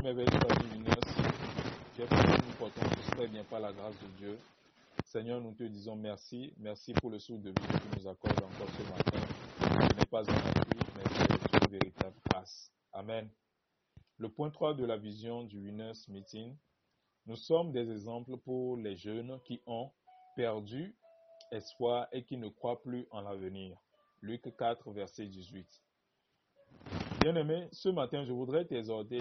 Belles familles J'espère que nous portons tous très bien par la grâce de Dieu. Seigneur, nous te disons merci. Merci pour le souffle de vie que tu nous accordes encore ce matin. Ce n'est pas un appui, mais c'est une véritable grâce. Amen. Le point 3 de la vision du Winners Meeting. Nous sommes des exemples pour les jeunes qui ont perdu espoir et qui ne croient plus en l'avenir. Luc 4, verset 18. Bien-aimé, ce matin, je voudrais t'exhorter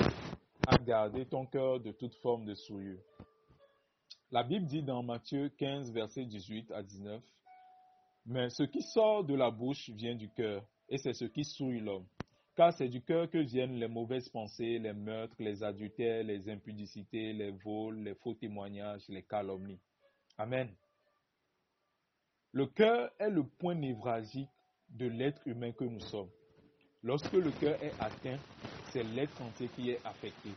à garder ton cœur de toute forme de souillure. La Bible dit dans Matthieu 15, verset 18 à 19, Mais ce qui sort de la bouche vient du cœur, et c'est ce qui souille l'homme. Car c'est du cœur que viennent les mauvaises pensées, les meurtres, les adultères, les impudicités, les vols, les faux témoignages, les calomnies. Amen. Le cœur est le point névralgique de l'être humain que nous sommes. Lorsque le cœur est atteint, c'est l'être entier qui est affecté.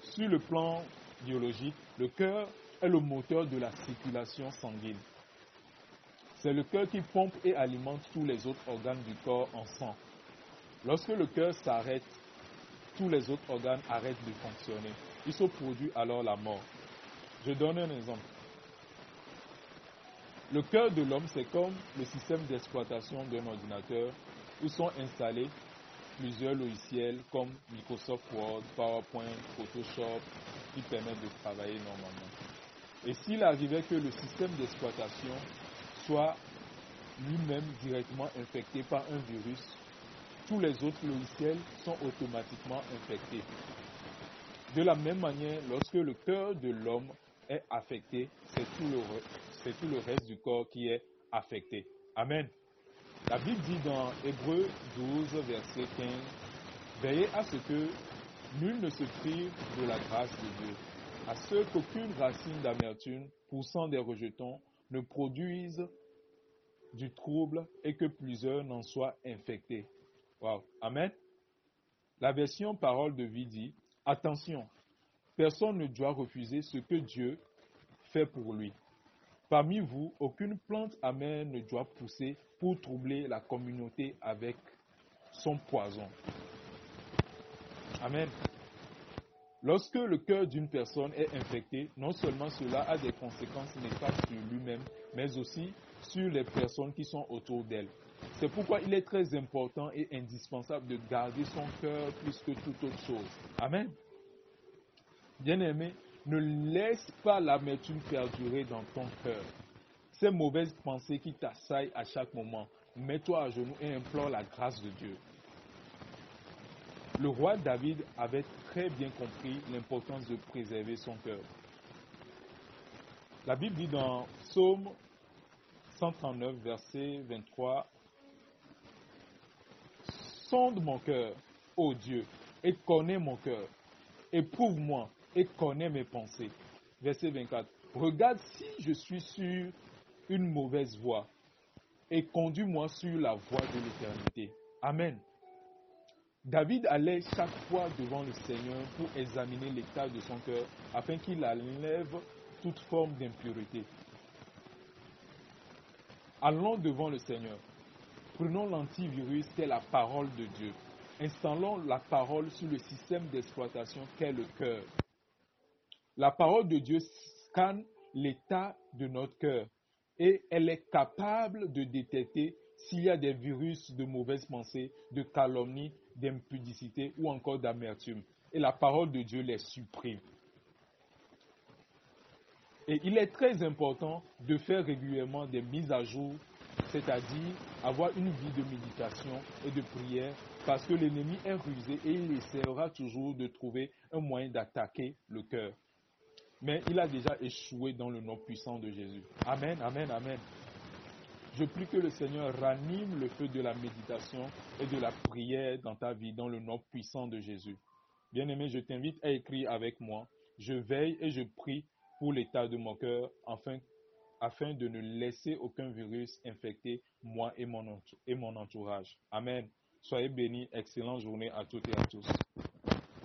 Sur le plan biologique, le cœur est le moteur de la circulation sanguine. C'est le cœur qui pompe et alimente tous les autres organes du corps en sang. Lorsque le cœur s'arrête, tous les autres organes arrêtent de fonctionner. Il se produit alors la mort. Je donne un exemple. Le cœur de l'homme, c'est comme le système d'exploitation d'un ordinateur où sont installés plusieurs logiciels comme Microsoft Word, PowerPoint, Photoshop qui permettent de travailler normalement. Et s'il arrivait que le système d'exploitation soit lui-même directement infecté par un virus, tous les autres logiciels sont automatiquement infectés. De la même manière, lorsque le cœur de l'homme est affecté, c'est tout, le, reste du corps qui est affecté. Amen. La Bible dit dans Hébreu 12, verset 15, Veillez à ce que nul ne se prive de la grâce de Dieu, à ce qu'aucune racine d'amertume poussant des rejetons ne produise du trouble et que plusieurs n'en soient infectés. Wow. Amen. La version parole de vie dit, attention, personne ne doit refuser ce que Dieu fait pour lui. Parmi vous, aucune plante amère ne doit pousser pour troubler la communauté avec son poison. Amen. Lorsque le cœur d'une personne est infecté, non seulement cela a des conséquences néfastes sur lui-même, mais aussi sur les personnes qui sont autour d'elle. C'est pourquoi il est très important et indispensable de garder son cœur plus que toute autre chose. Amen. Bien-aimé, ne laisse pas l'amertume perdurer dans ton cœur. Ces mauvaises pensées qui t'assaillent à chaque moment, mets-toi à genoux et implore la grâce de Dieu. Le roi David avait très bien compris l'importance de préserver son cœur. La Bible dit dans Psaume 139, verset 23, Sonde mon cœur, ô Dieu, et connais mon cœur. Éprouve-moi et connais mes pensées. Verset 24. Regarde si je suis sur une mauvaise voie et conduis-moi sur la voie de l'éternité. Amen. David allait chaque fois devant le Seigneur pour examiner l'état de son cœur afin qu'il enlève toute forme d'impureté. Allons devant le Seigneur. Prenons l'antivirus qui est la parole de Dieu. Installons la parole sur le système d'exploitation qu'est le cœur. La parole de Dieu scanne l'état de notre cœur et elle est capable de détecter s'il y a des virus de mauvaises pensées, de calomnie, d'impudicité ou encore d'amertume. Et la parole de Dieu les supprime. Et il est très important de faire régulièrement des mises à jour, c'est-à-dire avoir une vie de méditation et de prière, parce que l'ennemi est rusé et il essaiera toujours de trouver un moyen d'attaquer le cœur mais il a déjà échoué dans le nom puissant de Jésus. Amen, amen, amen. Je prie que le Seigneur ranime le feu de la méditation et de la prière dans ta vie dans le nom puissant de Jésus. Bien-aimé, je t'invite à écrire avec moi. Je veille et je prie pour l'état de mon cœur afin, afin de ne laisser aucun virus infecter moi et mon, entourage. Amen. Soyez bénis. Excellente journée à toutes et à tous.